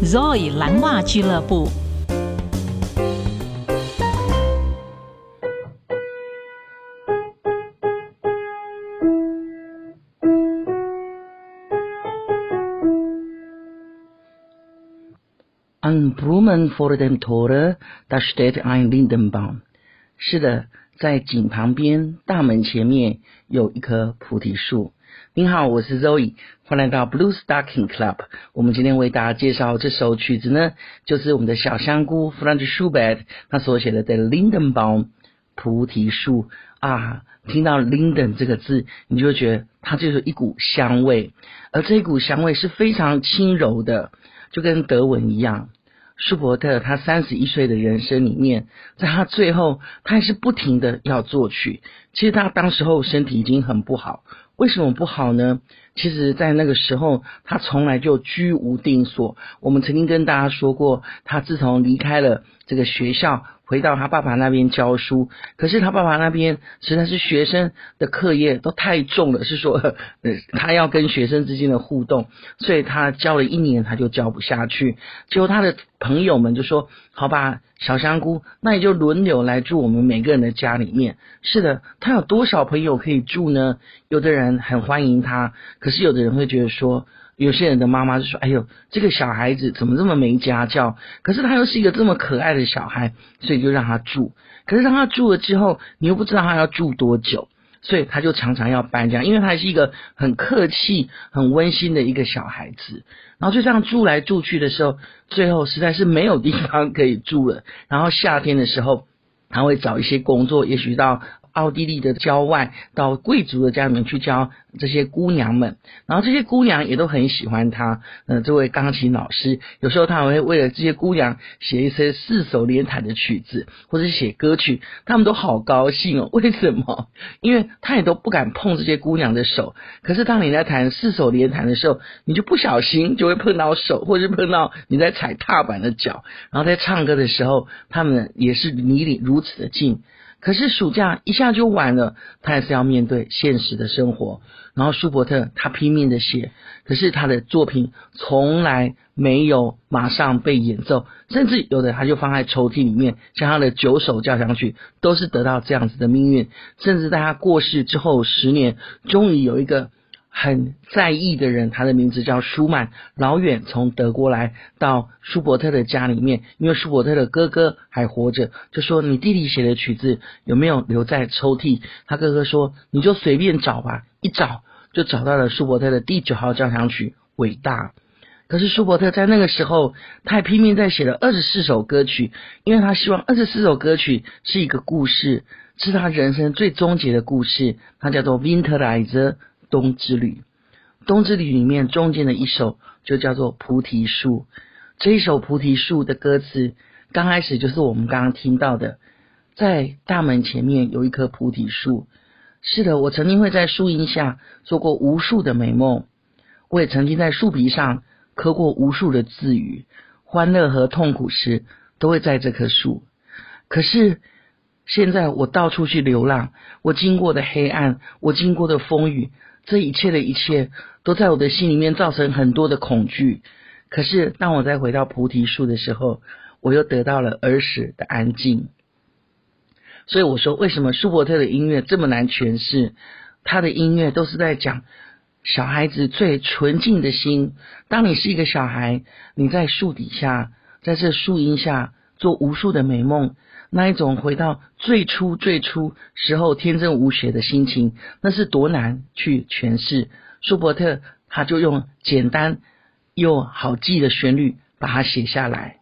Zoe 蓝袜俱乐部。An Brunnen vor dem Tore, da steht ein Lindenbaum。是的，在井旁边大门前面有一棵菩提树。您好，我是 Zoe，欢迎来到 Blue Stocking Club。我们今天为大家介绍这首曲子呢，就是我们的小香菇 Franz Schubert 他所写的《The Lindenbaum》菩提树啊。听到 Linden 这个字，你就觉得它就是一股香味，而这一股香味是非常轻柔的，就跟德文一样。舒伯特他三十一岁的人生里面，在他最后，他还是不停的要作曲。其实他当时候身体已经很不好。为什么不好呢？其实，在那个时候，他从来就居无定所。我们曾经跟大家说过，他自从离开了这个学校，回到他爸爸那边教书。可是他爸爸那边实在是学生的课业都太重了，是说，呃，他要跟学生之间的互动，所以他教了一年他就教不下去。结果他的朋友们就说：“好吧。”小香菇，那你就轮流来住我们每个人的家里面。是的，他有多少朋友可以住呢？有的人很欢迎他，可是有的人会觉得说，有些人的妈妈就说：“哎呦，这个小孩子怎么这么没家教？”可是他又是一个这么可爱的小孩，所以就让他住。可是让他住了之后，你又不知道他要住多久。所以他就常常要搬家，因为他是一个很客气、很温馨的一个小孩子。然后就这样住来住去的时候，最后实在是没有地方可以住了。然后夏天的时候，他会找一些工作，也许到。奥地利的郊外，到贵族的家里面去教这些姑娘们，然后这些姑娘也都很喜欢他。呃，这位钢琴老师，有时候他会为了这些姑娘写一些四手联弹的曲子，或者是写歌曲，他们都好高兴哦。为什么？因为他也都不敢碰这些姑娘的手。可是当你在弹四手联弹的时候，你就不小心就会碰到手，或者是碰到你在踩踏板的脚。然后在唱歌的时候，他们也是离你如此的近。可是暑假一下就晚了，他还是要面对现实的生活。然后舒伯特他拼命的写，可是他的作品从来没有马上被演奏，甚至有的他就放在抽屉里面，像他的九首交响曲都是得到这样子的命运。甚至在他过世之后十年，终于有一个。很在意的人，他的名字叫舒曼，老远从德国来到舒伯特的家里面，因为舒伯特的哥哥还活着，就说你弟弟写的曲子有没有留在抽屉？他哥哥说你就随便找吧，一找就找到了舒伯特的第九号交响曲，伟大。可是舒伯特在那个时候，他还拼命在写了二十四首歌曲，因为他希望二十四首歌曲是一个故事，是他人生最终结的故事，他叫做 Winterreise。冬之旅，冬之旅里面中间的一首就叫做菩提树。这一首菩提树的歌词，刚开始就是我们刚刚听到的，在大门前面有一棵菩提树。是的，我曾经会在树荫下做过无数的美梦，我也曾经在树皮上刻过无数的字语，欢乐和痛苦时都会在这棵树。可是现在我到处去流浪，我经过的黑暗，我经过的风雨。这一切的一切都在我的心里面造成很多的恐惧。可是当我再回到菩提树的时候，我又得到了儿时的安静。所以我说，为什么舒伯特的音乐这么难诠释？他的音乐都是在讲小孩子最纯净的心。当你是一个小孩，你在树底下，在这树荫下做无数的美梦。那一种回到最初最初时候天真无邪的心情，那是多难去诠释。舒伯特他就用简单又好记的旋律把它写下来。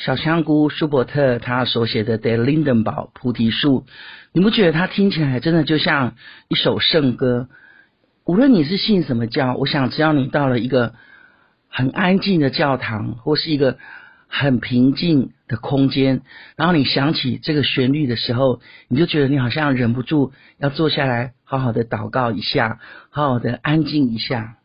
小香菇舒伯特他所写的《Der Lindenbaum》菩提树，你不觉得他听起来真的就像一首圣歌？无论你是信什么教，我想只要你到了一个很安静的教堂，或是一个很平静的空间，然后你想起这个旋律的时候，你就觉得你好像忍不住要坐下来，好好的祷告一下，好好的安静一下。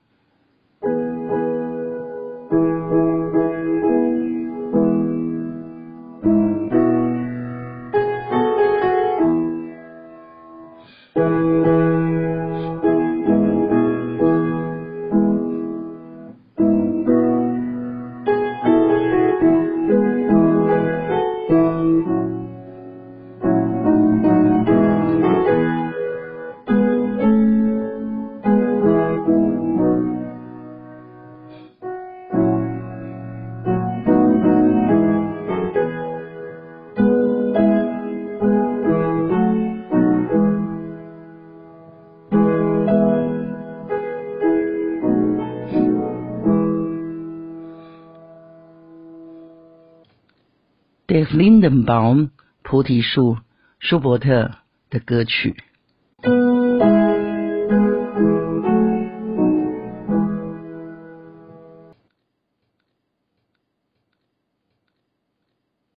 Lindenbaum，菩提树，舒伯特的歌曲。